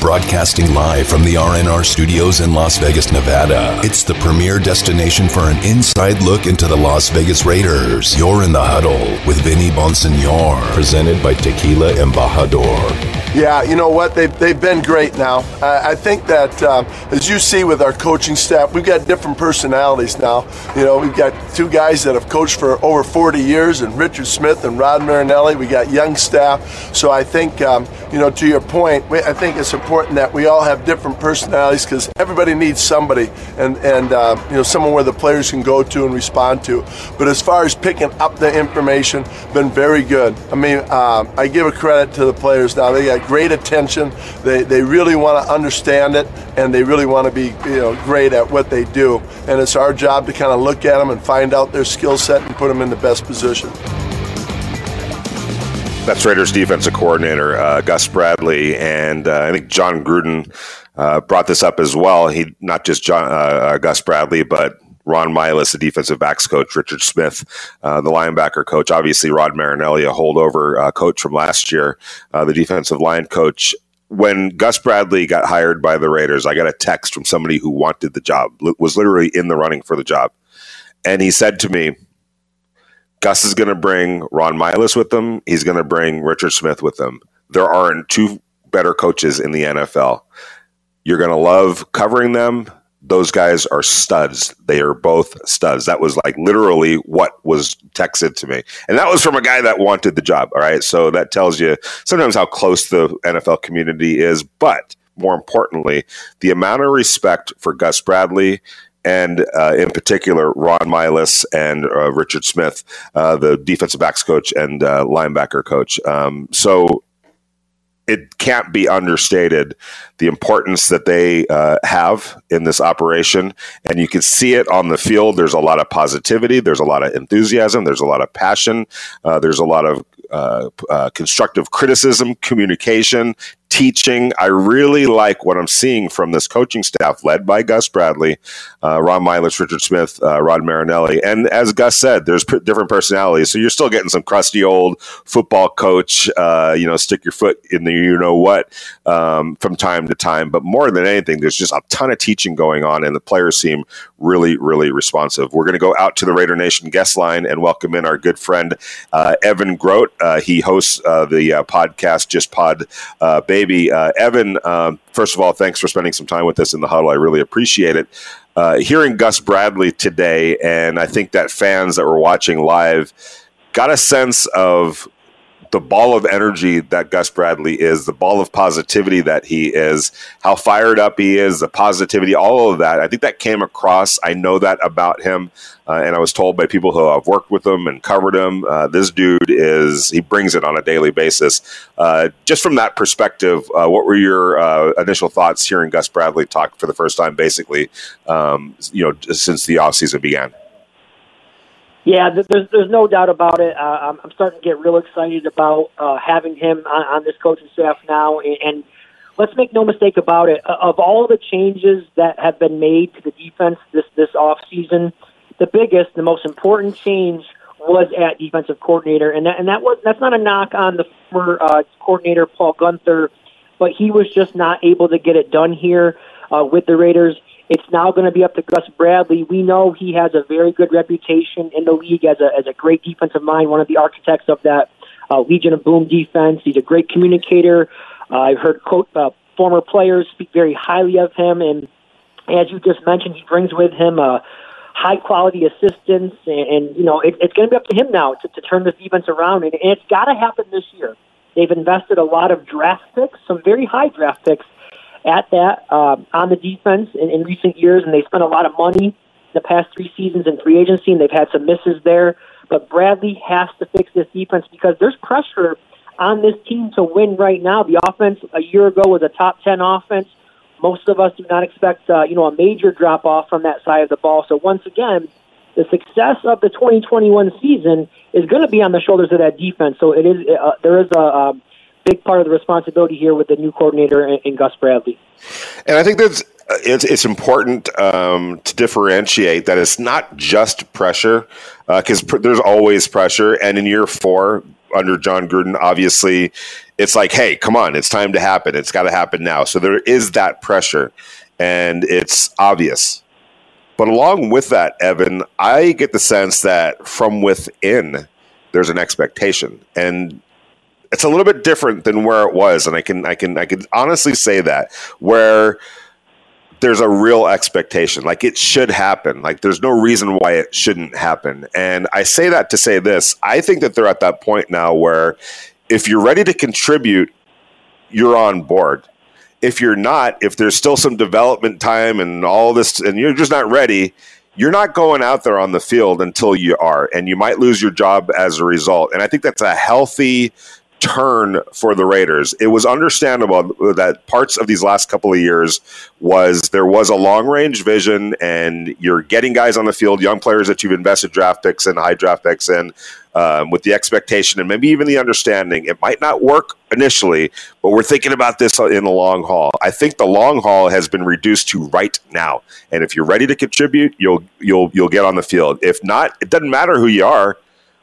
Broadcasting live from the RNR studios in Las Vegas, Nevada. It's the premier destination for an inside look into the Las Vegas Raiders. You're in the huddle with Vinny Bonsignore, presented by Tequila Embajador. Yeah, you know what? They've, they've been great now. I think that, um, as you see with our coaching staff, we've got different personalities now. You know, we've got two guys that have coached for over 40 years, and Richard Smith and Rod Marinelli. We got young staff. So I think, um, you know, to your point, I think it's important that we all have different personalities because everybody needs somebody and, and uh, you know, someone where the players can go to and respond to. But as far as picking up the information, been very good. I mean, uh, I give a credit to the players now. They got great attention. They, they really want to understand it, and they really want to be you know great at what they do. And it's our job to kind of look at them and find out their skill set and put them in the best position. That's Raiders defensive coordinator uh, Gus Bradley, and uh, I think Jon Gruden uh, brought this up as well. He not just Jon, uh, uh, Gus Bradley, but Ron Milus, the defensive backs coach, Richard Smith, uh, the linebacker coach, obviously Rod Marinelli, a holdover uh, coach from last year, uh, the defensive line coach. When Gus Bradley got hired by the Raiders, I got a text from somebody who wanted the job, was literally in the running for the job. And he said to me, Gus is going to bring Ron Milus with him. He's going to bring Richard Smith with him. There aren't two better coaches in the NFL. You're going to love covering them those guys are studs. They are both studs. That was like literally what was texted to me. And that was from a guy that wanted the job. All right. So that tells you sometimes how close the NFL community is. But more importantly, the amount of respect for Gus Bradley and uh, in particular Ron Milus and uh, Richard Smith, uh, the defensive backs coach and uh, linebacker coach. Um, so it can't be understated the importance that they uh, have in this operation. And you can see it on the field. There's a lot of positivity, there's a lot of enthusiasm, there's a lot of passion, uh, there's a lot of uh, uh constructive criticism, communication, teaching. I really like what I'm seeing from this coaching staff led by Gus Bradley, uh, Ron Milus, Richard Smith, uh, Rod Marinelli. And as Gus said, there's p- different personalities. So you're still getting some crusty old football coach, uh, you know, stick your foot in the you know what um, from time to time. But more than anything, there's just a ton of teaching going on, and the players seem really, really responsive. We're going to go out to the Raider Nation guest line and welcome in our good friend, uh, Evan Grote. Uh, he hosts uh, the podcast Just Pod Baby maybe. Uh, Evan, um, first of all, thanks for spending some time with us in the huddle. I really appreciate it. Uh, hearing Gus Bradley today, and I think that fans that were watching live got a sense of the ball of energy that Gus Bradley is, the ball of positivity that he is, how fired up he is, the positivity, all of that. I think that came across. I know that about him. Uh, and I was told by people who have worked with him and covered him, uh, this dude is, he brings it on a daily basis. Uh, just from that perspective, uh, what were your uh, initial thoughts hearing Gus Bradley talk for the first time, basically, um, you know, since the offseason began? Yeah, there's there's no doubt about it. Uh, I'm starting to get real excited about uh, having him on, on this coaching staff now, and, and let's make no mistake about it. Of all the changes that have been made to the defense this this off season, the biggest, the most important change was at defensive coordinator, and that and that was that's not a knock on the former uh, coordinator Paul Guenther, but he was just not able to get it done here uh, with the Raiders. It's now going to be up to Gus Bradley. We know he has a very good reputation in the league as a as a great defensive mind, one of the architects of that uh, Legion of Boom defense. He's a great communicator. Uh, I've heard quote, uh, former players speak very highly of him, and as you just mentioned, he brings with him a high quality assistance, and, and you know it, it's going to be up to him now to, to turn this defense around, and, and it's got to happen this year. They've invested a lot of draft picks, some very high draft picks at that uh, on the defense in, in recent years, and they spent a lot of money the past three seasons in free agency, and they've had some misses there. But Bradley has to fix this defense because there's pressure on this team to win right now. The offense a year ago was a top ten offense. Most of us do not expect uh, you know a major drop off from that side of the ball. So once again, the success of the 2021 season is going to be on the shoulders of that defense. So it is uh, there is a, a big part of the responsibility here with the new coordinator and, in Gus Bradley. And I think that's it's, it's important um, to differentiate that it's not just pressure, because uh, pr- there's always pressure. And in year four, under Jon Gruden, obviously, it's like, hey, come on, it's time to happen. It's got to happen now. So there is that pressure, and it's obvious. But along with that, Evan, I get the sense that from within, there's an expectation, and it's a little bit different than where it was. And I can, I can, I can honestly say that where there's a real expectation. Like it should happen. Like there's no reason why it shouldn't happen. And I say that to say this I think that they're at that point now where if you're ready to contribute, you're on board. If you're not, if there's still some development time and all this, and you're just not ready, you're not going out there on the field until you are, and you might lose your job as a result. And I think that's a healthy turn for the Raiders. It was understandable that parts of these last couple of years was there was a long range vision, and you're getting guys on the field, young players that you've invested draft picks and high draft picks in, um, with the expectation and maybe even the understanding it might not work initially, but we're thinking about this in the long haul. I think the long haul has been reduced to right now, and if you're ready to contribute, you'll you'll you'll get on the field. If not, it doesn't matter who you are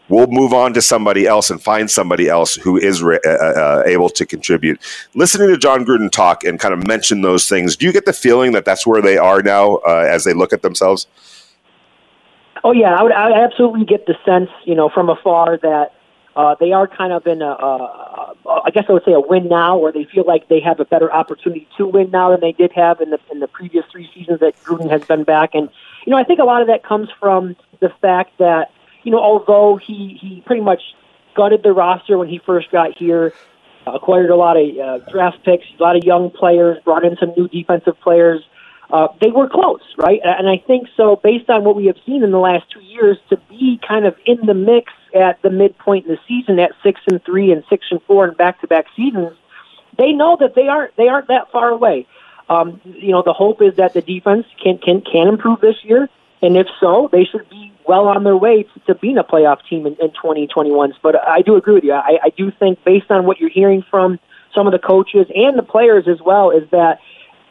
we'll move on to somebody else and find somebody else who is re- uh, uh, able to contribute. Listening to Jon Gruden talk and kind of mention those things, do you get the feeling that that's where they are now uh, as they look at themselves? Oh yeah, I would, I absolutely get the sense, you know, from afar that uh, they are kind of in a, uh, I guess I would say a win now, or they feel like they have a better opportunity to win now than they did have in the in the previous three seasons that Gruden has been back. And you know, I think a lot of that comes from the fact that you know, although he he pretty much gutted the roster when he first got here, acquired a lot of uh, draft picks, a lot of young players, brought in some new defensive players. Uh, they were close, right? And I think so, based on what we have seen in the last two years, to be kind of in the mix at the midpoint in the season at six and three and six and four in back-to-back seasons, they know that they aren't they aren't that far away. Um, you know, the hope is that the defense can can can improve this year, and if so, they should be well on their way to, to being a playoff team in, in 2021. But I do agree with you. I, I do think, based on what you're hearing from some of the coaches and the players as well, is that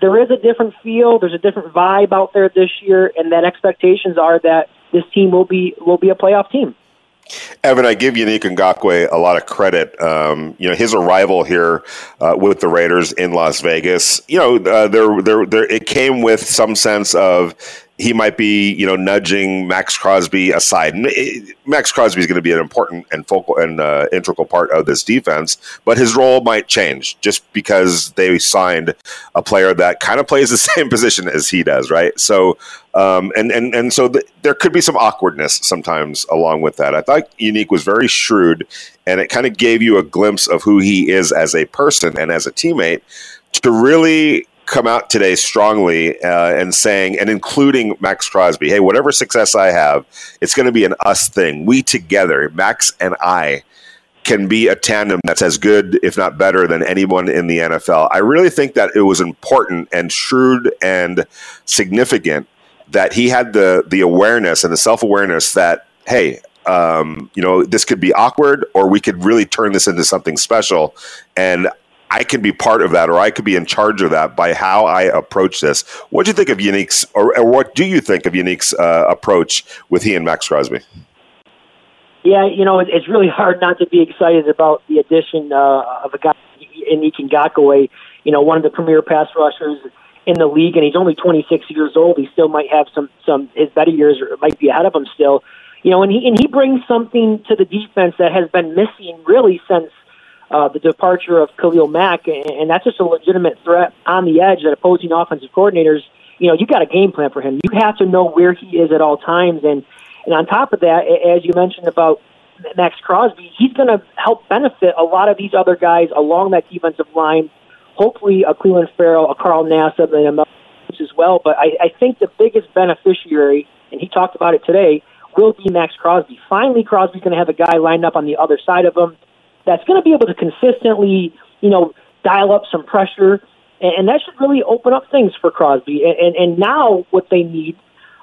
there is a different feel, there's a different vibe out there this year, and that expectations are that this team will be will be a playoff team. Evan, I give Yannick Ngakoue a lot of credit. Um, you know, his arrival here uh, with the Raiders in Las Vegas, you know, uh, there, there, there, it came with some sense of he might be, you know, nudging Maxx Crosby aside. Maxx Crosby is going to be an important and focal and uh, integral part of this defense, but his role might change just because they signed a player that kind of plays the same position as he does, right? So, um, and and and so the, there could be some awkwardness sometimes along with that. I thought Yannick was very shrewd, and it kind of gave you a glimpse of who he is as a person and as a teammate to really come out today strongly uh, and saying, and including Maxx Crosby, hey, whatever success I have, it's going to be an us thing. We together, Maxx and I, can be a tandem that's as good, if not better, than anyone in the NFL. I really think that it was important and shrewd and significant that he had the the awareness and the self awareness that hey, um, you know, this could be awkward, or we could really turn this into something special. And I can be part of that, or I could be in charge of that by how I approach this. What do you think of Yannick's, or, or what do you think of Yannick's uh, approach with he and Maxx Crosby? Yeah, you know, it's really hard not to be excited about the addition uh, of a guy, Yannick Ngakoue, you know, one of the premier pass rushers in the league, and he's only 26 years old. He still might have some, some his better years or might be ahead of him still. You know, and he and he brings something to the defense that has been missing really since – uh, the departure of Khalil Mack, and that's just a legitimate threat on the edge that opposing offensive coordinators, you know, you got a game plan for him. You have to know where he is at all times, and and on top of that, as you mentioned about Maxx Crosby, he's going to help benefit a lot of these other guys along that defensive line. Hopefully, a Clelin Ferrell, a Carl Nassib, and a as well. But I, I think the biggest beneficiary, and he talked about it today, will be Maxx Crosby. Finally, Crosby's going to have a guy lined up on the other side of him that's going to be able to consistently, you know, dial up some pressure, and, and that should really open up things for Crosby. And and, and now what they need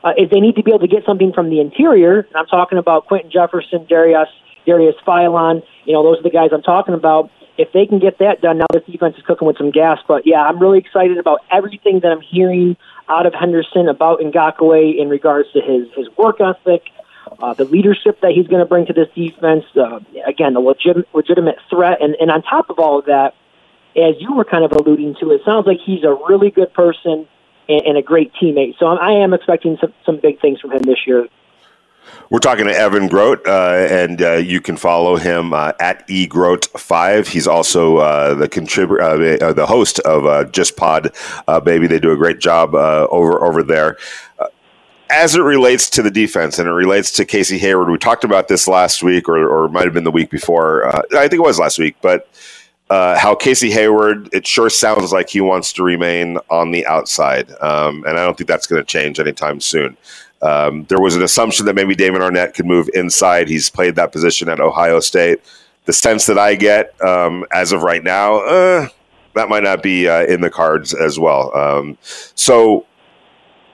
uh, is they need to be able to get something from the interior. And I'm talking about Quinton Jefferson, Darius Darius Philon. You know, those are the guys I'm talking about. if they can get that done, now this defense is cooking with some gas. But yeah, I'm really excited about everything that I'm hearing out of Henderson about Ngakoue in regards to his his work ethic, uh, the leadership that he's going to bring to this defense. Uh, again, the legit, legitimate threat, and and on top of all of that, as you were kind of alluding to, it sounds like he's a really good person and, and a great teammate. So I am expecting some some big things from him this year. We're talking to Evan Grote, uh, and uh, you can follow him uh, at egrote5. He's also uh, the contributor, uh, uh, the host of Just Pod Baby. They do a great job over over there. As it relates to the defense and it relates to Casey Hayward, we talked about this last week, or, or might have been the week before. I think it was last week, but how Casey Hayward, it sure sounds like he wants to remain on the outside, um, and I don't think that's going to change anytime soon. Um, there was an assumption that maybe Damon Arnette could move inside. He's played that position at Ohio State. The sense that I get um, as of right now, uh, that might not be uh, in the cards as well. Um, so,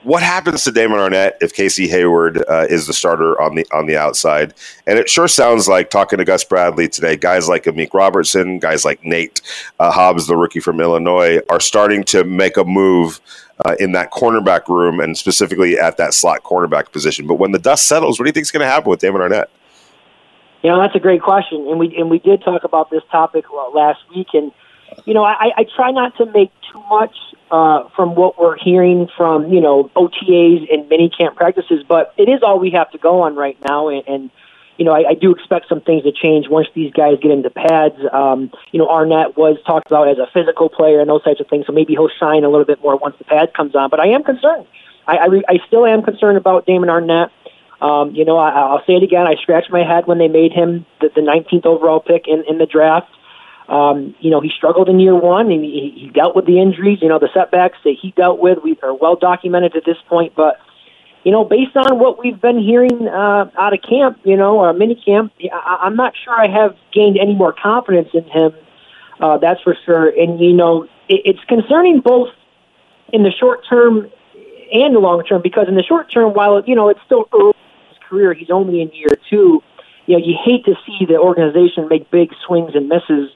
what happens to Damon Arnette if Casey Hayward uh, is the starter on the on the outside? And it sure sounds like talking to Gus Bradley today, guys like Amik Robertson, guys like Nate uh, Hobbs, the rookie from Illinois, are starting to make a move uh, in that cornerback room and specifically at that slot cornerback position. But when the dust settles, what do you think is going to happen with Damon Arnette? You know, that's a great question, and we and we did talk about this topic last week, and you know, I, I try not to make too much uh, from what we're hearing from you know OTAs and mini camp practices, but it is all we have to go on right now, and, and you know, I, I do expect some things to change once these guys get into pads. Um, you know, Arnette was talked about as a physical player and those types of things, so maybe he'll shine a little bit more once the pad comes on. But I am concerned. I, I, re, I still am concerned about Damon Arnette. Um, you know, I, I'll say it again. I scratched my head when they made him the, the 19th overall pick in, in the draft. Um, you know, he struggled in year one, and he, he dealt with the injuries. You know, the setbacks that he dealt with we are well documented at this point. But you know, based on what we've been hearing uh, out of camp, you know, or mini camp, I, I'm not sure I have gained any more confidence in him. Uh, that's for sure. And you know, it, it's concerning both in the short term and the long term because in the short term, while you know it's still early in his career, he's only in year two. You know, you hate to see the organization make big swings and misses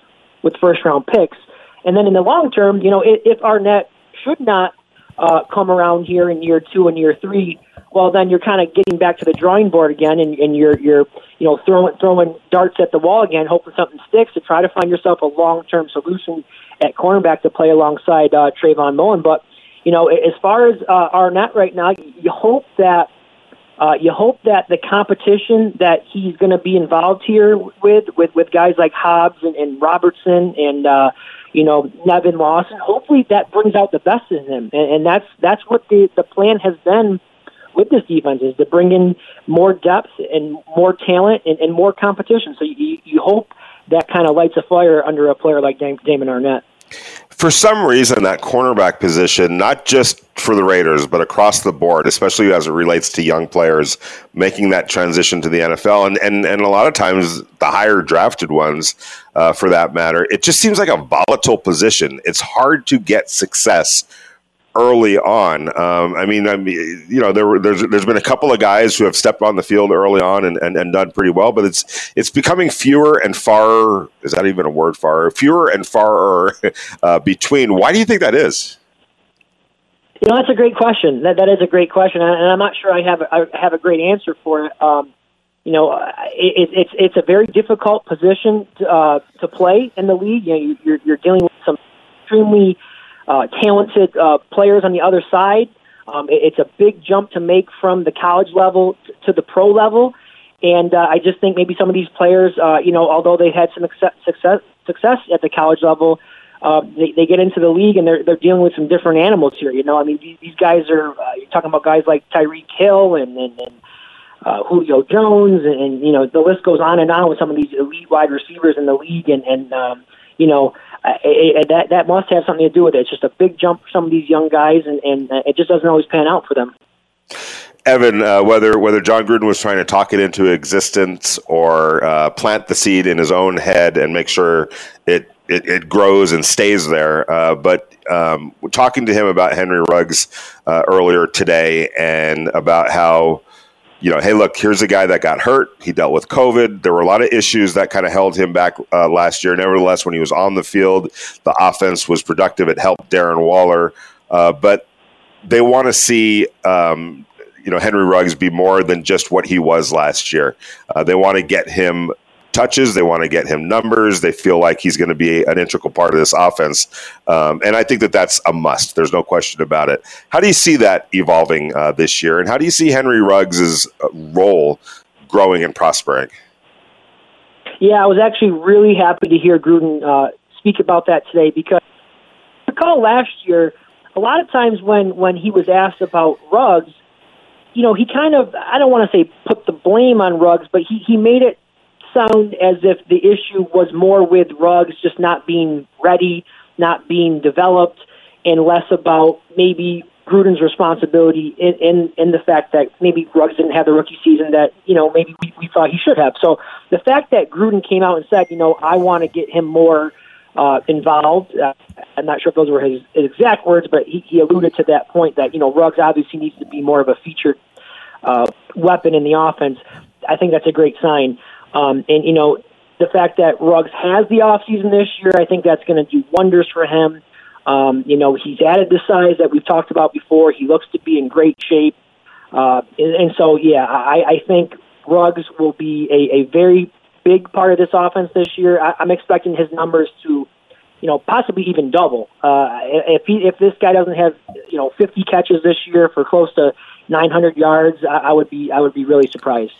with first round picks. And then in the long term, you know, if, Arnette should not uh, come around here in year two and year three, well, then you're kind of getting back to the drawing board again, and, and you're you're you know throwing throwing darts at the wall again, hoping something sticks to try to find yourself a long term solution at cornerback to play alongside uh, Trayvon Mullen. But you know, as far as uh, Arnette right now, you hope that. Uh, you hope that the competition that he's going to be involved here with, with, with guys like Hobbs and, and Robertson and uh, you know Nevin Lawson, hopefully that brings out the best in him, and, and that's that's what the the plan has been with this defense is to bring in more depth and more talent and, and more competition. So you, you hope that kind of lights a fire under a player like Damon Arnette. For some reason, that cornerback position, not just for the Raiders, but across the board, especially as it relates to young players making that transition to the NFL, and and, and a lot of times the higher drafted ones, uh, for that matter, it just seems like a volatile position. It's hard to get success early on. Um, I mean, I mean, you know, there there's there's been a couple of guys who have stepped on the field early on and, and, and done pretty well, but it's it's becoming fewer and far. Is that even a word? Far fewer and far uh, between. Why do you think that is? You know, that's a great question. That that is a great question, and I'm not sure I have I have a great answer for it. Um, you know, it, it's it's a very difficult position to, uh, to play in the league. You know, you're you're dealing with some extremely uh, talented uh, players on the other side. Um, it, it's a big jump to make from the college level t- to the pro level. And uh, I just think maybe some of these players, uh, you know, although they had some success success at the college level, uh, they, they get into the league and they're they're dealing with some different animals here. You know, I mean, these, these guys are uh, you're talking about guys like Tyreek Hill and and, and uh, Julio Jones and, and you know the list goes on and on with some of these elite wide receivers in the league and and um, you know it, that that must have something to do with it. It's just a big jump for some of these young guys, and, and uh, it just doesn't always pan out for them. Evan, uh, whether whether Jon Gruden was trying to talk it into existence or uh, plant the seed in his own head and make sure it it, it grows and stays there. Uh, but um, talking to him about Henry Ruggs uh, earlier today and about how you know, hey, look, here's a guy that got hurt. He dealt with COVID. There were a lot of issues that kind of held him back uh, last year. Nevertheless, when he was on the field, the offense was productive. It helped Darren Waller. Uh, but they want to see um, you know Henry Ruggs be more than just what he was last year. Uh, they want to get him touches. They want to get him numbers. They feel like he's going to be an integral part of this offense, um, and I think that that's a must. There's no question about it. How do you see that evolving uh, this year, and how do you see Henry Ruggs' uh, role growing and prospering? Yeah, I was actually really happy to hear Gruden uh, speak about that today because recall last year, a lot of times when when he was asked about Ruggs, you know, he kind of I don't want to say put the blame on Ruggs, but he he made it sound as if the issue was more with Ruggs just not being ready, not being developed, and less about maybe Gruden's responsibility in, in, in the fact that maybe Ruggs didn't have the rookie season that, you know, maybe we, we thought he should have. So the fact that Gruden came out and said, you know, I want to get him more uh, involved, uh, I'm not sure if those were his, his exact words, but he, he alluded to that point that, you know, Ruggs obviously needs to be more of a featured uh, weapon in the offense. I think that's a great sign. Um, and, you know, the fact that Ruggs has the offseason this year, I think that's going to do wonders for him. Um, you know, he's added the size that we've talked about before. He looks to be in great shape. Uh, and, and so, yeah, I, I think Ruggs will be a, a very big part of this offense this year. I, I'm expecting his numbers to, you know, possibly even double. Uh, if he, if this guy doesn't have, you know, 50 catches this year for close to 900 yards, I, I would be I would be really surprised.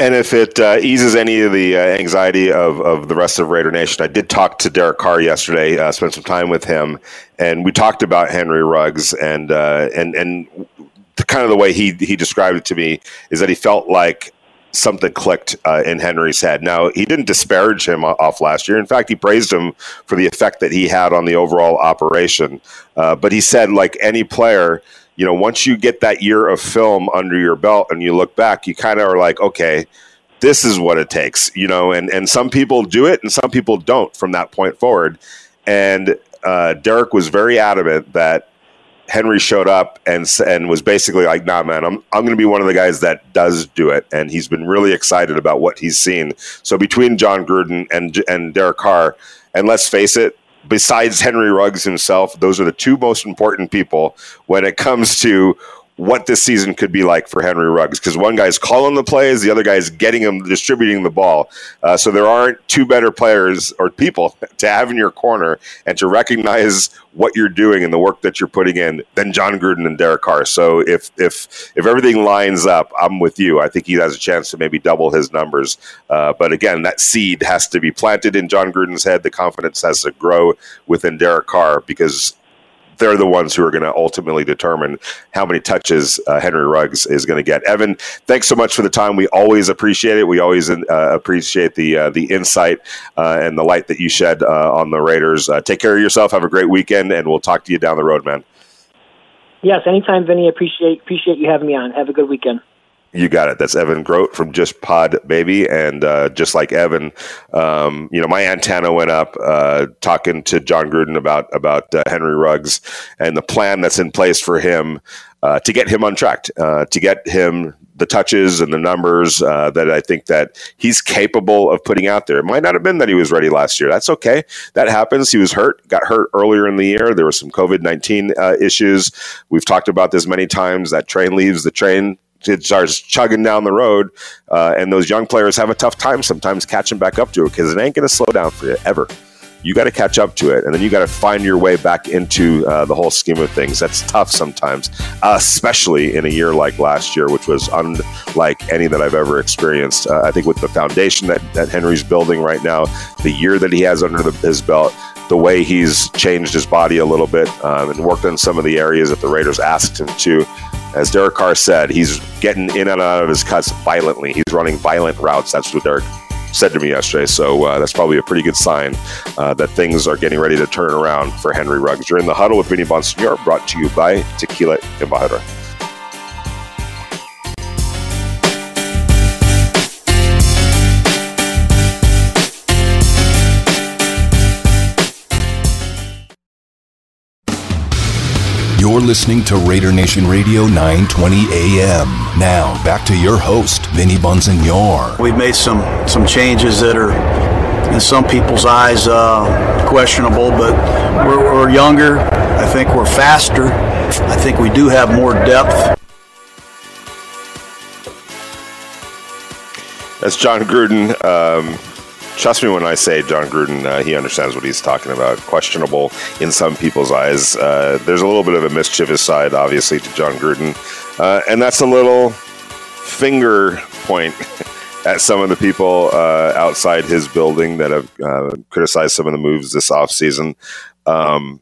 And if it uh, eases any of the uh, anxiety of, of the rest of Raider Nation, I did talk to Derek Carr yesterday, uh, spent some time with him, and we talked about Henry Ruggs and uh, and and the, kind of the way he he described it to me is that he felt like something clicked uh, in Henry's head. Now he didn't disparage him off last year. In fact, he praised him for the effect that he had on the overall operation. Uh, but he said, like any player you know, once you get that year of film under your belt and you look back, you kind of are like, okay, this is what it takes, you know, and, and some people do it and some people don't from that point forward. And uh, Derek was very adamant that Henry showed up and and was basically like, "Nah, man, I'm I'm going to be one of the guys that does do it." And he's been really excited about what he's seen. So between Jon Gruden and and Derek Carr, and let's face it, besides Henry Ruggs himself, those are the two most important people when it comes to what this season could be like for Henry Ruggs because one guy's calling the plays, the other guy's getting him, distributing the ball. Uh, so there aren't two better players or people to have in your corner and to recognize what you're doing and the work that you're putting in than Jon Gruden and Derek Carr. So if if if everything lines up, I'm with you. I think he has a chance to maybe double his numbers. Uh, but again, that seed has to be planted in Jon Gruden's head. The confidence has to grow within Derek Carr because they're the ones who are going to ultimately determine how many touches uh, Henry Ruggs is going to get. Evan, thanks so much for the time. We always appreciate it. We always uh, appreciate the uh, the insight uh, and the light that you shed uh, on the Raiders. Uh, take care of yourself. Have a great weekend, and we'll talk to you down the road, man. Yes, anytime, Vinny. Appreciate appreciate you having me on. Have a good weekend. You got it. That's Evan Grote from Just Pod Baby, and uh, just like Evan, um, you know, my antenna went up uh, talking to Jon Gruden about about uh, Henry Ruggs and the plan that's in place for him uh, to get him on track, uh, to get him the touches and the numbers uh, that I think that he's capable of putting out there. It might not have been that he was ready last year. That's okay. That happens. He was hurt, got hurt earlier in the year. There were some COVID nineteen issues. We've talked about this many times. That train leaves the train it starts chugging down the road, uh, and those young players have a tough time sometimes catching back up to it because it ain't going to slow down for you ever. You got to catch up to it, and then you got to find your way back into uh, the whole scheme of things. That's tough sometimes, especially in a year like last year, which was unlike any that I've ever experienced. Uh, I think with the foundation that, that Henry's building right now, the year that he has under the, his belt, the way he's changed his body a little bit um, and worked on some of the areas that the Raiders asked him to as Derek Carr said, he's getting in and out of his cuts violently. He's running violent routes. That's what Derek said to me yesterday. So uh, that's probably a pretty good sign uh, that things are getting ready to turn around for Henry Ruggs. You're in the huddle with Vinny Bonsignore, brought to you by Tequila Embajador. You're listening to Raider Nation Radio 920 AM. Now, back to your host, Vinny Bonsignore. We've made some, some changes that are, in some people's eyes, uh, questionable, but we're, we're younger. I think we're faster. I think we do have more depth. That's Jon Gruden. Um, trust me when I say Jon Gruden, uh, he understands what he's talking about. Questionable in some people's eyes. Uh, there's a little bit of a mischievous side, obviously, to Jon Gruden. Uh, and that's a little finger point at some of the people uh, outside his building that have uh, criticized some of the moves this offseason. Um,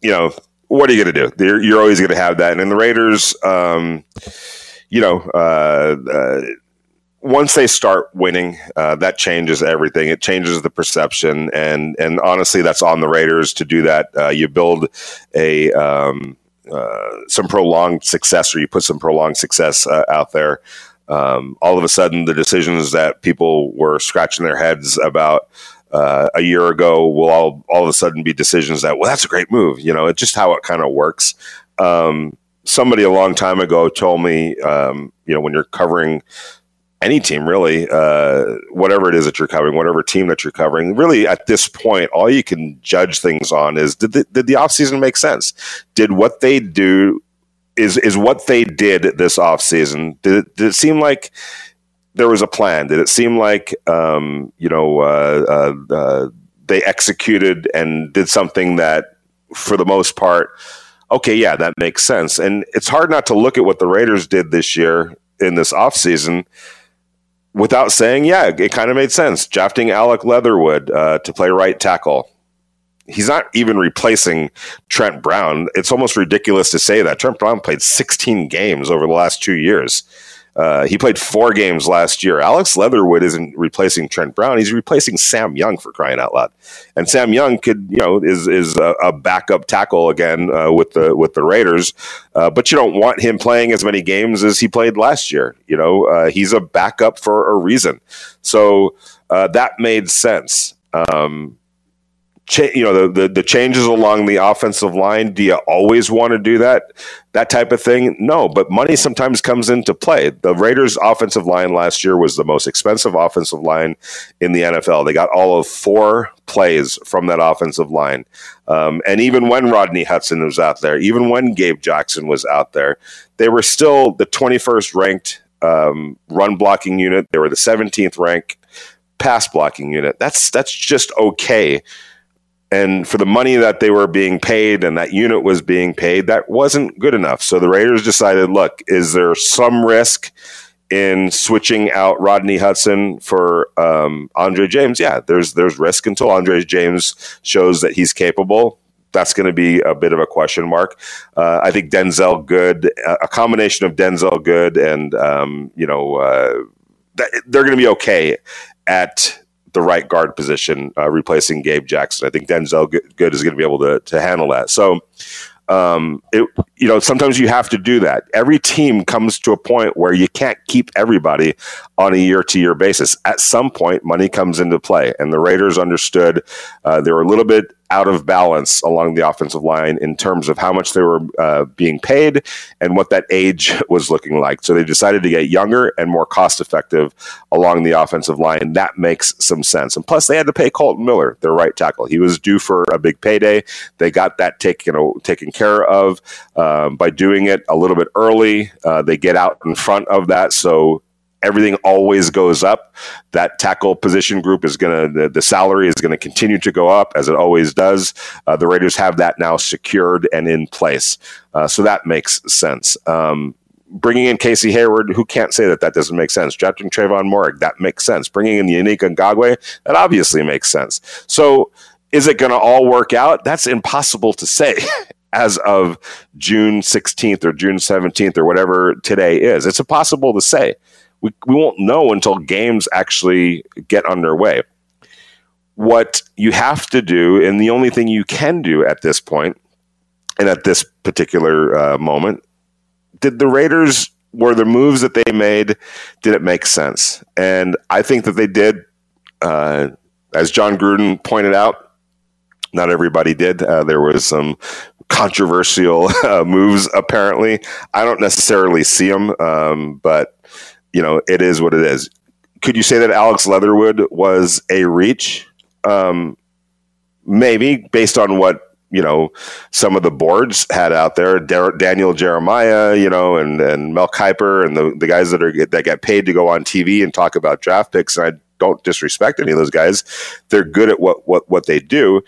you know, what are you going to do? You're, always going to have that. And in the Raiders, um, you know, uh, once they start winning, uh, that changes everything. It changes the perception, and and honestly, that's on the Raiders to do that. Uh, you build a um, uh, some prolonged success, or you put some prolonged success uh, out there. Um, all of a sudden, the decisions that people were scratching their heads about uh, a year ago will all all of a sudden be decisions that well, that's a great move. You know, it's just how it kind of works. Um, somebody a long time ago told me, um, you know, when you're covering any team really, uh, whatever it is that you're covering, whatever team that you're covering, really at this point, all you can judge things on is did the, did the offseason make sense? Did what they do is is what they did this offseason? Did it, did it seem like there was a plan? Did it seem like um, you know uh, uh, uh they executed and did something that, for the most part, okay, yeah, that makes sense. And it's hard not to look at what the Raiders did this year in this offseason without saying, yeah, it kind of made sense. Drafting Alec Leatherwood uh, to play right tackle. He's not even replacing Trent Brown. It's almost ridiculous to say that. Trent Brown played 16 games over the last two years. Uh, he played four games last year. Alex Leatherwood isn't replacing Trent Brown; he's replacing Sam Young for crying out loud. And Sam Young could, you know, is is a, a backup tackle again uh, with the with the Raiders, uh, but you don't want him playing as many games as he played last year. You know, uh, he's a backup for a reason. So uh, that made sense. Um, cha- you know the, the, the changes along the offensive line. Do you always want to do that? That type of thing? No, but money sometimes comes into play. The Raiders' offensive line last year was the most expensive offensive line in the NFL. They got all of four plays from that offensive line. Um, and even when Rodney Hudson was out there, even when Gabe Jackson was out there, they were still the 21st ranked um, run blocking unit. They were the 17th ranked pass blocking unit. That's that's just okay and for the money that they were being paid and that unit was being paid, that wasn't good enough. So the Raiders decided, look, is there some risk in switching out Rodney Hudson for um, Andre James? Yeah, there's there's risk until Andre James shows that he's capable. That's going to be a bit of a question mark. Uh, I think Denzelle Good, a combination of Denzelle Good and um, you know uh, they're going to be okay at the right guard position, uh, replacing Gabe Jackson. I think Denzelle Good is going to be able to to handle that. So, um, it you know sometimes you have to do that. Every team comes to a point where you can't keep everybody on a year to year basis. At some point, money comes into play, and the Raiders understood uh, they were a little bit out of balance along the offensive line in terms of how much they were uh, being paid and what that age was looking like. So they decided to get younger and more cost effective along the offensive line. That makes some sense. And plus, they had to pay Kolton Miller, their right tackle. He was due for a big payday. They got that taken taken care of um, by doing it a little bit early. Uh, they get out in front of that, so everything always goes up. That tackle position group is going to, the, the, salary is going to continue to go up as it always does. Uh, the Raiders have that now secured and in place. Uh, so that makes sense. Um, bringing in Casey Hayward, who can't say that that doesn't make sense? Drafting Tre'von Moehrig, that makes sense. Bringing in the Yannick Ngakoue, that obviously makes sense. So is it going to all work out? That's impossible to say. as of June 16th or June 17th or whatever today is. It's impossible to say we, we won't know until games actually get underway. What you have to do, and the only thing you can do at this point, and at this particular uh, moment, did the Raiders were the moves that they made? Did it make sense? And I think that they did. Uh, as Jon Gruden pointed out, not everybody did. Uh, there was some controversial uh, moves. Apparently, I don't necessarily see them, um, but you know, it is what it is. Could you say that Alex Leatherwood was a reach? Um, maybe based on what you know some of the boards had out there daniel jeremiah you know and and mel kiper and the, the guys that are that get paid to go on tv and talk about draft picks and i don't disrespect any of those guys they're good at what what what they do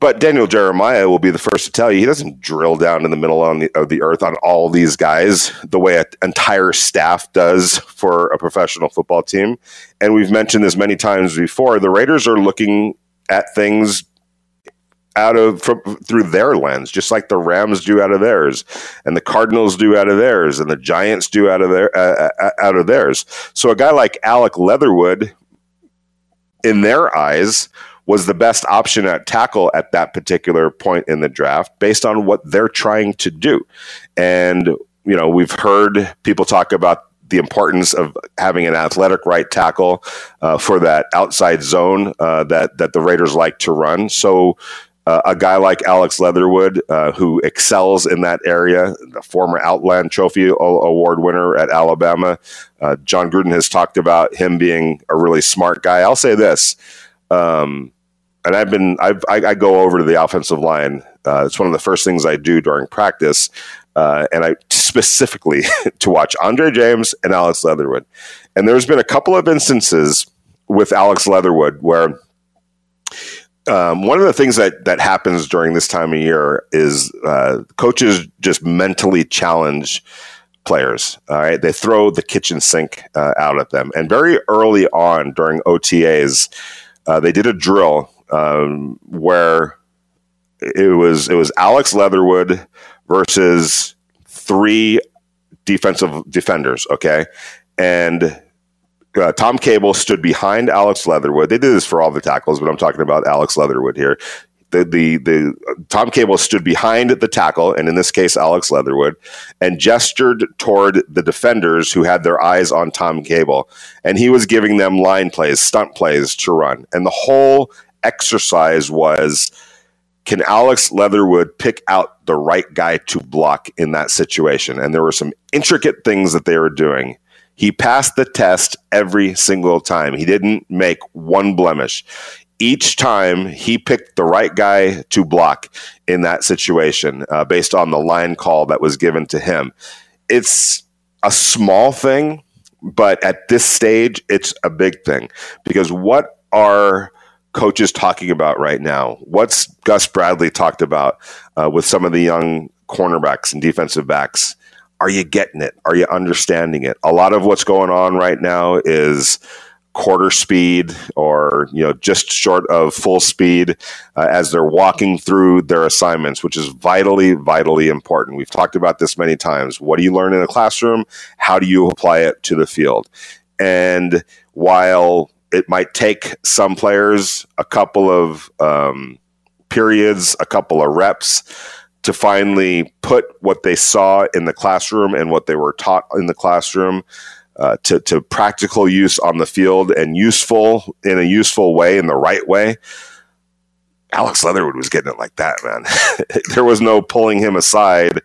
but Daniel Jeremiah will be the first to tell you he doesn't drill down in the middle the, of the earth on all these guys the way an entire staff does for a professional football team. And we've mentioned this many times before. The Raiders are looking at things out of from, through their lens, just like the Rams do out of theirs, and the Cardinals do out of theirs, and the Giants do out of their uh, uh, out of theirs. So a guy like Alec Leatherwood, in their eyes, was the best option at tackle at that particular point in the draft, based on what they're trying to do. And you know, we've heard people talk about the importance of having an athletic right tackle uh, for that outside zone uh, that that the Raiders like to run. So uh, a guy like Alex Leatherwood, uh, who excels in that area, the former Outland Trophy Award winner at Alabama. Uh, Jon Gruden has talked about him being a really smart guy. I'll say this, um, and I've been I've, I, I, go over to the offensive line. Uh, it's one of the first things I do during practice, uh, and I specifically to watch Andre James and Alex Leatherwood. And there's been a couple of instances with Alex Leatherwood where um, one of the things that that happens during this time of year is uh, coaches just mentally challenge players. All right, they throw the kitchen sink uh, out at them, and very early on during OTAs, uh, they did a drill um, where it was it was Alex Leatherwood versus three defensive defenders. Okay, and uh, Tom Cable stood behind Alex Leatherwood. They did this for all the tackles, but I'm talking about Alex Leatherwood here. The, the the Tom Cable stood behind the tackle, and in this case, Alex Leatherwood, and gestured toward the defenders who had their eyes on Tom Cable, and he was giving them line plays, stunt plays to run, and the whole exercise was can Alex Leatherwood pick out the right guy to block in that situation? And there were some intricate things that they were doing he passed the test every single time. He didn't make one blemish. Each time he picked the right guy to block in that situation uh, based on the line call that was given to him. It's a small thing, but at this stage, it's a big thing because what are coaches talking about right now? What's Gus Bradley talked about uh, with some of the young cornerbacks and defensive backs? are you getting it? Are you understanding it? A lot of what's going on right now is quarter speed or you know just short of full speed uh, as they're walking through their assignments which is vitally vitally important we've talked about this many times what do you learn in a classroom how do you apply it to the field and while it might take some players a couple of um, periods a couple of reps to finally put what they saw in the classroom and what they were taught in the classroom uh, to, to practical use on the field and useful in a useful way, in the right way. Alex Leatherwood was getting it like that, man. there was no pulling him aside.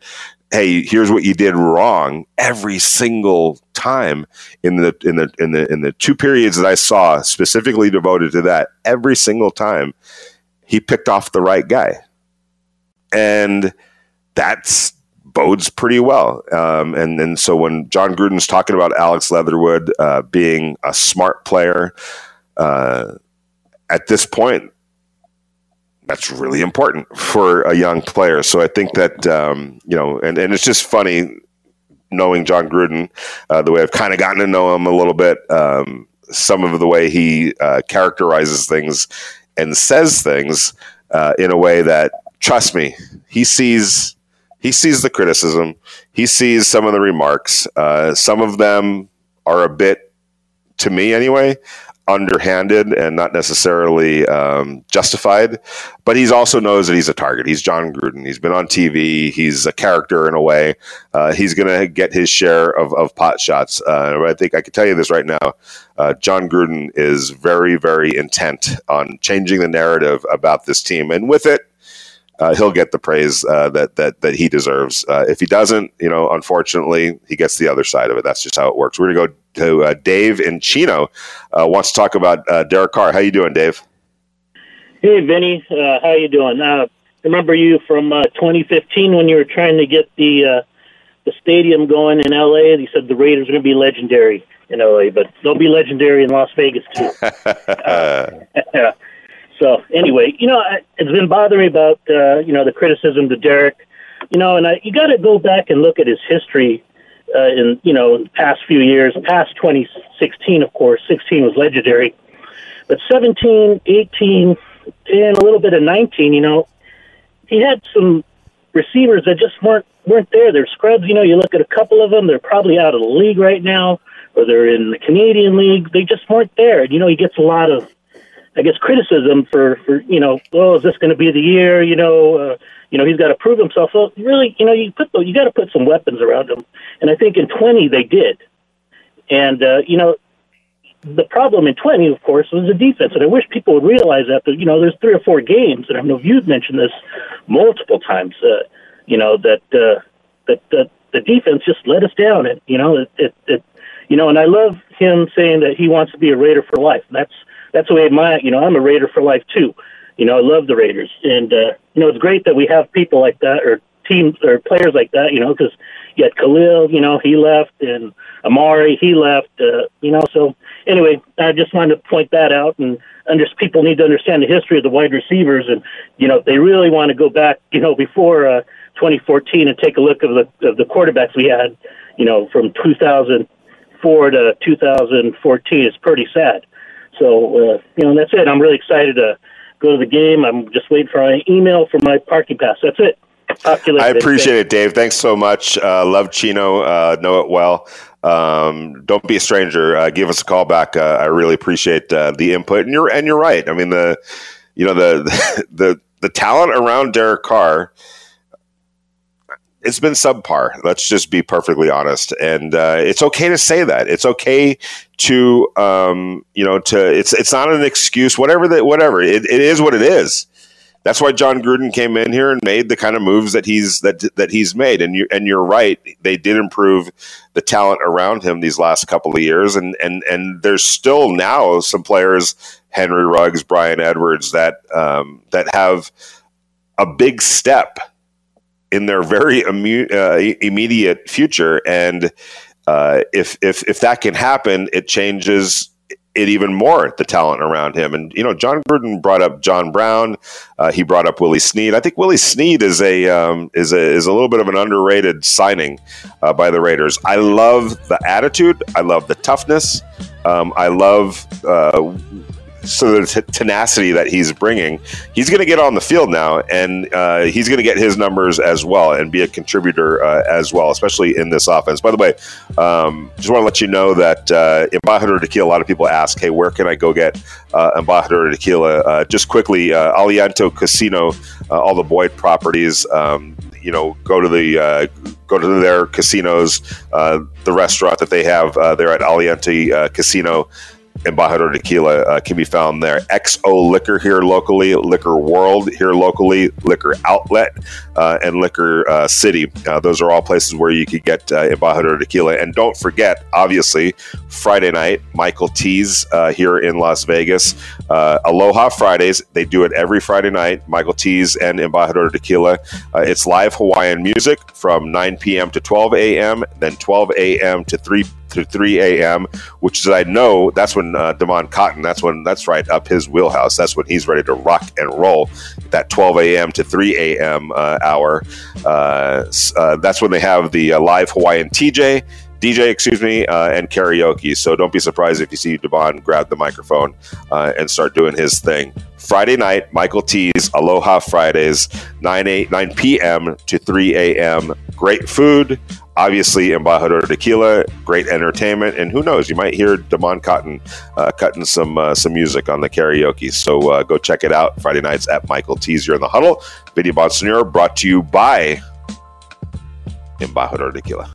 Hey, here's what you did wrong. Every single time in the in the in the in the two periods that I saw specifically devoted to that, every single time he picked off the right guy and that's bodes pretty well. Um, and and so when Jon Gruden's talking about Alex Leatherwood uh, being a smart player, uh, at this point, that's really important for a young player. So I think that um, you know, and, and it's just funny knowing Jon Gruden, uh, the way I've kind of gotten to know him a little bit, um, some of the way he uh, characterizes things and says things uh, in a way that trust me, he sees he sees the criticism. He sees some of the remarks. Uh, some of them are a bit, to me anyway, underhanded and not necessarily um, justified. But he also knows that he's a target. He's Jon Gruden. He's been on TV. He's a character in a way. Uh, he's going to get his share of, of pot shots. Uh, I think I can tell you this right now. Uh, Jon Gruden is very, very intent on changing the narrative about this team. And with it, uh, he'll get the praise uh, that that that he deserves. Uh, if he doesn't, you know, unfortunately, he gets the other side of it. That's just how it works. We're gonna go to uh, Dave in Chino. Uh, wants to talk about Derek Carr. How you doing, Dave? Hey, Vinny. how you doing? I remember you from 2015 when you were trying to get the the stadium going in LA. And he said the Raiders are going to be legendary in LA, but they'll be legendary in Las Vegas too. so anyway, you know, it's been bothering me about uh, you know the criticism to Derek. You know, and I, you got to go back and look at his history uh, in you know past few years. Past 2016, of course, 16 was legendary, but 17, 18, and a little bit of 19. You know, he had some receivers that just weren't weren't there. They're scrubs. You know, you look at a couple of them; they're probably out of the league right now, or they're in the Canadian League. They just weren't there. And you know, he gets a lot of, I guess, criticism for for you know, oh, is this going to be the year? You know, uh, you know, he's got to prove himself. Well, really, you know, you put you got to put some weapons around him, and I think in twenty they did. And uh, you know, the problem in 20, of course, was the defense. And I wish people would realize that, that you know, there's three or four games, and I know you've mentioned this multiple times, uh, you know, that, uh, that, that the defense just let us down. And, you know, it, it, it, you know, and I love him saying that he wants to be a Raider for life. And that's, that's the way my, you know, I'm a Raider for life too. You know, I love the Raiders. And, uh, you know, it's great that we have people like that or teams or players like that, you know, because you had Khalil, you know, he left, and Amari, he left, uh, you know. So anyway, I just wanted to point that out, and under, people need to understand the history of the wide receivers, and you know, they really want to go back, you know, before uh, 2014 and take a look of the of the quarterbacks we had, you know, from 2004 to 2014. It's pretty sad. So uh, you know, that's it. I'm really excited to go to the game. I'm just waiting for an email for my parking pass. That's it. I appreciate it, Dave. Thanks so much. Uh, love Chino. Uh, know it well. Um, don't be a stranger. Uh, give us a call back. Uh, I really appreciate uh, the input. And you're and you're right. I mean the you know the the the talent around Derek Carr. It's been subpar. Let's just be perfectly honest, and uh, it's okay to say that. It's okay to um, you know to it's it's not an excuse. Whatever that whatever it, it is what it is that's why Jon Gruden came in here and made the kind of moves that he's that that he's made. And you and you're right, they did improve the talent around him these last couple of years, and and and there's still now some players, Henry Ruggs, Bryan Edwards, that um, that have a big step in their very imme- uh, immediate future, and uh, if if if that can happen, it changes it even more the talent around him. And you know, Jon Gruden brought up John Brown. Uh, he brought up Willie Snead. I think Willie Snead is a um, is a is a little bit of an underrated signing uh, by the Raiders. I love the attitude. I love the toughness. Um, I love uh, so the t- tenacity that he's bringing, he's going to get on the field now, and uh, he's going to get his numbers as well and be a contributor uh, as well, especially in this offense. By the way, um, just want to let you know that uh, Embajador Tequila. A lot of people ask, "Hey, where can I go get uh, Embajador Tequila?" Uh, just quickly, uh, Aliante Casino, uh, all the Boyd properties. Um, you know, go to the go to their casinos, the restaurant that they have uh, there at Aliante uh, Casino. Embajador Tequila uh, can be found there. XO Liquor here locally, Liquor World here locally, Liquor Outlet, uh, and Liquor uh, City. Uh, those are all places where you could get uh, Tequila. And don't forget, obviously, Friday night, Michael T's uh, here in Las Vegas. Uh, Aloha Fridays. They do it every Friday night. Michael T's and Embajador Tequila. it's live Hawaiian music from 9 p.m. to 12 a.m., then 12 a.m. to 3 to 3 a.m., which is I know that's when uh, Damon Cotton, that's when that's right up his wheelhouse. That's when he's ready to rock and roll. That 12 a.m. to 3 a.m. Uh, hour. Uh, uh, that's when they have the uh, live Hawaiian TJ. DJ, excuse me, uh, and karaoke. So don't be surprised if you see Devon grab the microphone uh, and start doing his thing. Friday night, Michael T's Aloha Fridays, 9, 8, 9 p.m. to 3 a.m. Great food, obviously Embajador Tequila, great entertainment, and who knows, you might hear Damon Cotton uh, cutting some uh, some music on the karaoke. So uh, go check it out Friday nights at Michael. You're in the huddle. Vinny Bonsignore brought to you by Embajador Tequila.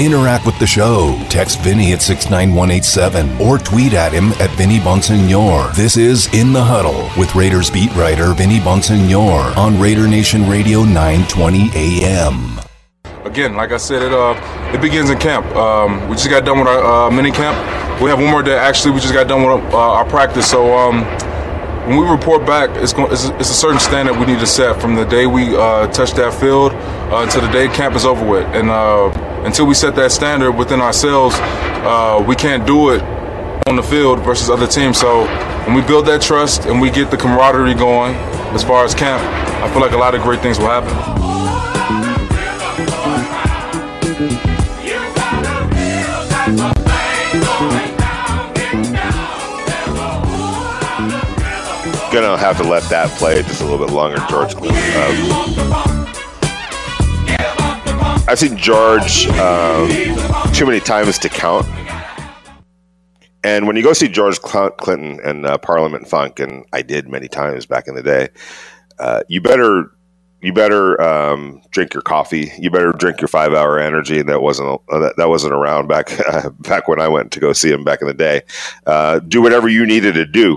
Interact with the show. Text Vinny at 69187 or tweet at him at Vinny Bonsignore. This is In the Huddle with Raiders beat writer Vinny Bonsignore on Raider Nation Radio 920 AM. Again, like I said, it uh, it begins in camp. Um, we just got done with our uh, mini camp. We have one more day. Actually, we just got done with uh, our practice. So um, when we report back, it's, going, it's, it's, a certain standard we need to set from the day we uh, touch that field uh, until the day camp is over with. And uh, until we set that standard within ourselves, uh, we can't do it on the field versus other teams. So when we build that trust and we get the camaraderie going as far as camp, I feel like a lot of great things will happen. Gonna have to let that play just a little bit longer, George. Um, I've seen George um, too many times to count. And when you go see George Clinton and uh, Parliament Funk, and I did many times back in the day, uh, you better you better um, drink your coffee. You better drink your five hour energy. And That wasn't uh, that, that wasn't around back uh, back when I went to go see him back in the day. Uh, do whatever you needed to do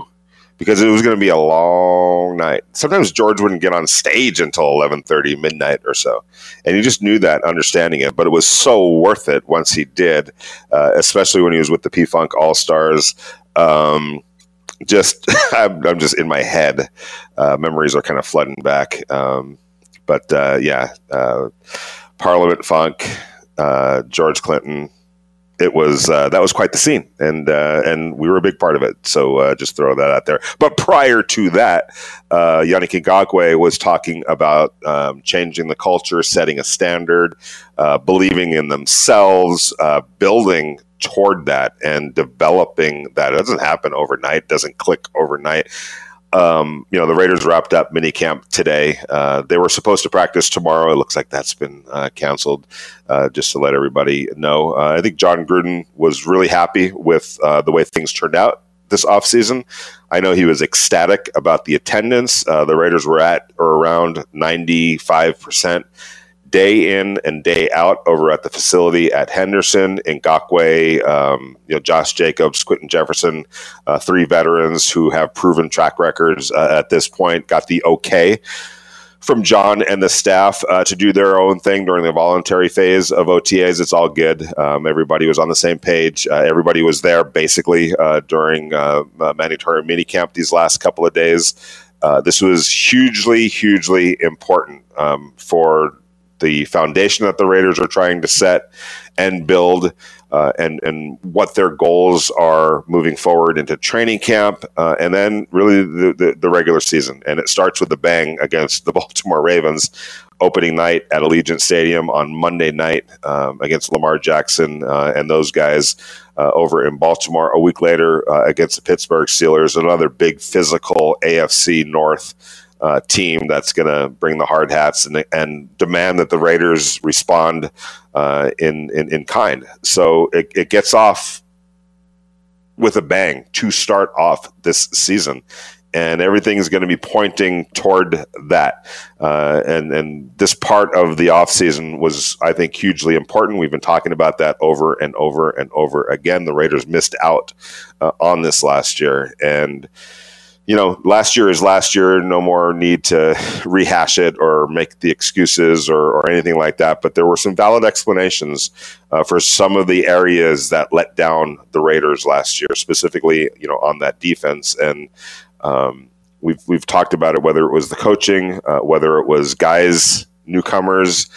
because it was going to be a long night. Sometimes George wouldn't get on stage until 11:30 midnight or so. And he just knew that understanding it, but it was so worth it once he did, uh, especially when he was with the P-Funk All-Stars. Um, just I'm, just in my head. Uh, memories are kind of flooding back. Um, but uh, yeah, uh, Parliament Funk, uh, George Clinton, it was uh, that was quite the scene, and uh, and we were a big part of it. So uh, just throw that out there. But prior to that, uh, Yannick Ngakoue was talking about um, changing the culture, setting a standard, uh, believing in themselves, uh, building toward that, and developing that. It doesn't happen overnight. Doesn't click overnight um, you know, the Raiders wrapped up minicamp today. Uh, they were supposed to practice tomorrow. It looks like that's been uh, canceled. Uh, just to let everybody know, uh, I think Jon Gruden was really happy with uh, the way things turned out this offseason. I know he was ecstatic about the attendance. Uh, the Raiders were at or around ninety five percent day in and day out over at the facility at Henderson, Ngakoue, um, you know, Josh Jacobs, Quinton Jefferson, uh, three veterans who have proven track records uh, at this point, got the okay from Jon and the staff uh, to do their own thing during the voluntary phase of OTAs. It's all good. Um, everybody was on the same page. Uh, everybody was there basically uh, during uh, mandatory minicamp these last couple of days. Uh, this was hugely, hugely important um, for the foundation that the Raiders are trying to set and build, uh, and and what their goals are moving forward into training camp, uh, and then really the, the, the regular season. And it starts with the bang against the Baltimore Ravens, opening night at Allegiant Stadium on Monday night um, against Lamar Jackson uh, and those guys. Uh, over in Baltimore a week later uh, against the Pittsburgh Steelers, another big physical AFC North uh, team that's going to bring the hard hats and, and, demand that the Raiders respond uh, in, in, in kind. So it, it gets off with a bang to start off this season. And everything is going to be pointing toward that. Uh, and, and this part of the offseason was, I think, hugely important. We've been talking about that over and over and over again. The Raiders missed out uh, on this last year. And, you know, last year is last year. No more need to rehash it or make the excuses or, or anything like that. But there were some valid explanations uh, for some of the areas that let down the Raiders last year, specifically, you know, on that defense. And um, we've we've talked about it, whether it was the coaching, uh, whether it was guys, newcomers,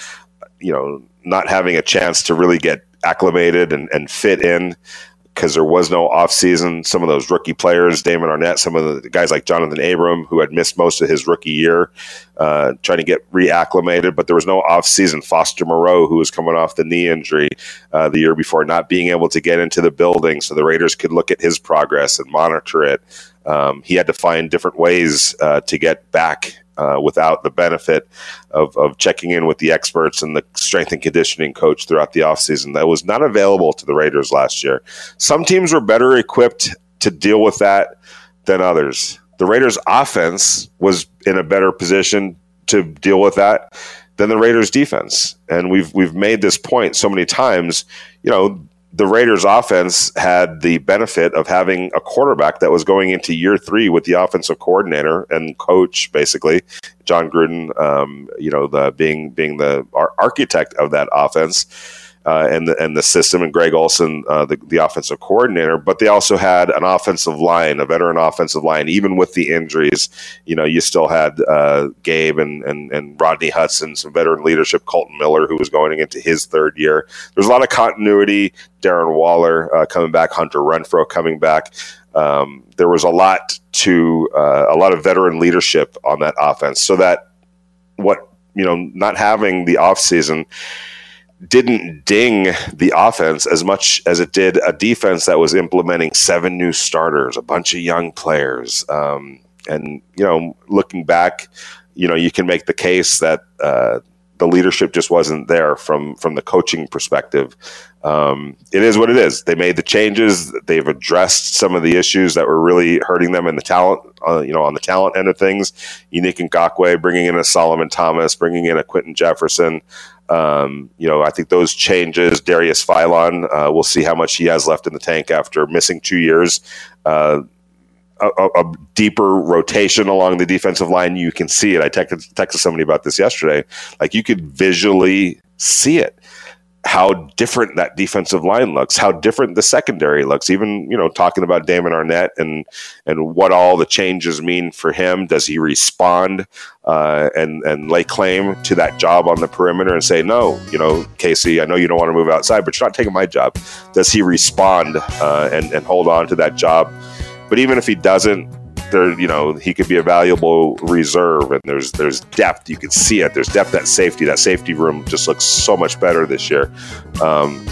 you know, not having a chance to really get acclimated and, and fit in because there was no offseason. Some of those rookie players, Damon Arnette, some of the guys like Johnathan Abram, who had missed most of his rookie year, uh, trying to get reacclimated, but there was no offseason. Foster Moreau, who was coming off the knee injury uh, the year before, not being able to get into the building so the Raiders could look at his progress and monitor it. Um, he had to find different ways uh, to get back uh, without the benefit of, of checking in with the experts and the strength and conditioning coach throughout the offseason. That was not available to the Raiders last year. Some teams were better equipped to deal with that than others. The Raiders' offense was in a better position to deal with that. than the Raiders defense. And we've we've made this point so many times, you know, the Raiders offense had the benefit of having a quarterback that was going into year three with the offensive coordinator and coach, basically Jon Gruden, um, you know, the being being the architect of that offense uh, and the and the system, and Greg Olson, uh, the, the offensive coordinator. But they also had an offensive line, a veteran offensive line, even with the injuries. You know, you still had uh, Gabe and, and and Rodney Hudson, some veteran leadership, Kolton Miller, who was going into his third year. There's a lot of continuity. Darren Waller uh, coming back, Hunter Renfrow coming back. Um, there was a lot to uh, a lot of veteran leadership on that offense, so that what you know, not having the offseason – didn't ding the offense as much as it did a defense that was implementing seven new starters, a bunch of young players. Um, and, you know, looking back, you know, you can make the case that uh, the leadership just wasn't there from from the coaching perspective. Um, it is what it is. They made the changes. They've addressed some of the issues that were really hurting them in the talent, uh, you know, on the talent end of things. Yannick Ngakoue, bringing in a Solomon Thomas, bringing in a Quinton Jefferson. Um, you know, I think those changes, Darius Philon, uh, we'll see how much he has left in the tank after missing two years. Uh, a, a, deeper rotation along the defensive line, you can see it. I texted, texted somebody about this yesterday. Like you could visually see it how different that defensive line looks, how different the secondary looks. Even you know talking about Damon Arnette and and what all the changes mean for him. Does he respond uh, and and lay claim to that job on the perimeter and say no? You know, Casey, I know you don't want to move outside, but you're not taking my job. Does he respond uh, and and hold on to that job? But even if he doesn't, there, you know, he could be a valuable reserve, and there's there's depth. You can see it. There's depth at safety. That safety room just looks so much better this year. Um,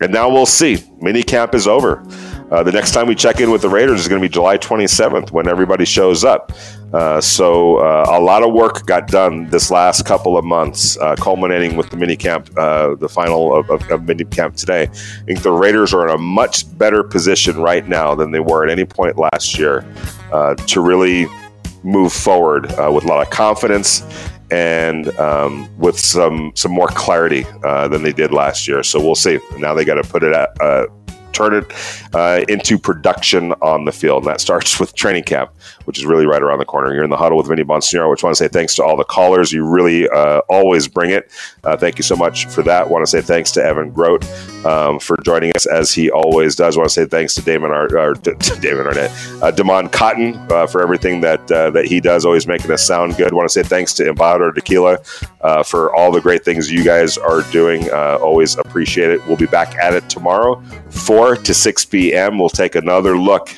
and now we'll see. Mini camp is over. Uh, the next time we check in with the Raiders is going to be July 27th when everybody shows up. Uh, so uh, a lot of work got done this last couple of months, uh, culminating with the mini camp, uh, the final of, of, of, mini camp today. I think the Raiders are in a much better position right now than they were at any point last year uh, to really move forward with a lot of confidence and um, with some some more clarity uh, than they did last year. So we'll see. Now they got to put it at, uh, turn it uh, into production on the field. And that starts with training camp, which is really right around the corner. You're in the huddle with Vinny Bonsignore, which I want to say thanks to all the callers. You really uh, always bring it. Uh, thank you so much for that. I want to say thanks to Evan Grote um, for joining us as he always does. I want to say thanks to Damon, Ar- or, Damon Arnette, uh, Damon Cotton uh, for everything that uh, that he does, always making us sound good. I want to say thanks to Embajador Tequila uh, for all the great things you guys are doing. Always appreciate it. We'll be back at it tomorrow, 4 to 6 p.m. We'll take another look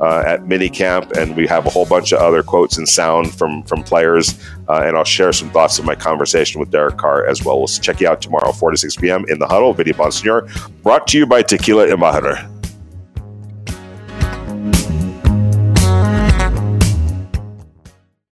uh, at minicamp, and we have a whole bunch of other quotes and sound from, from players. Uh, and I'll share some thoughts of my conversation with Derek Carr as well. We'll check you out tomorrow, 4 to 6 p.m. in the huddle. Vinny Bonsignore, brought to you by Tequila Embajador.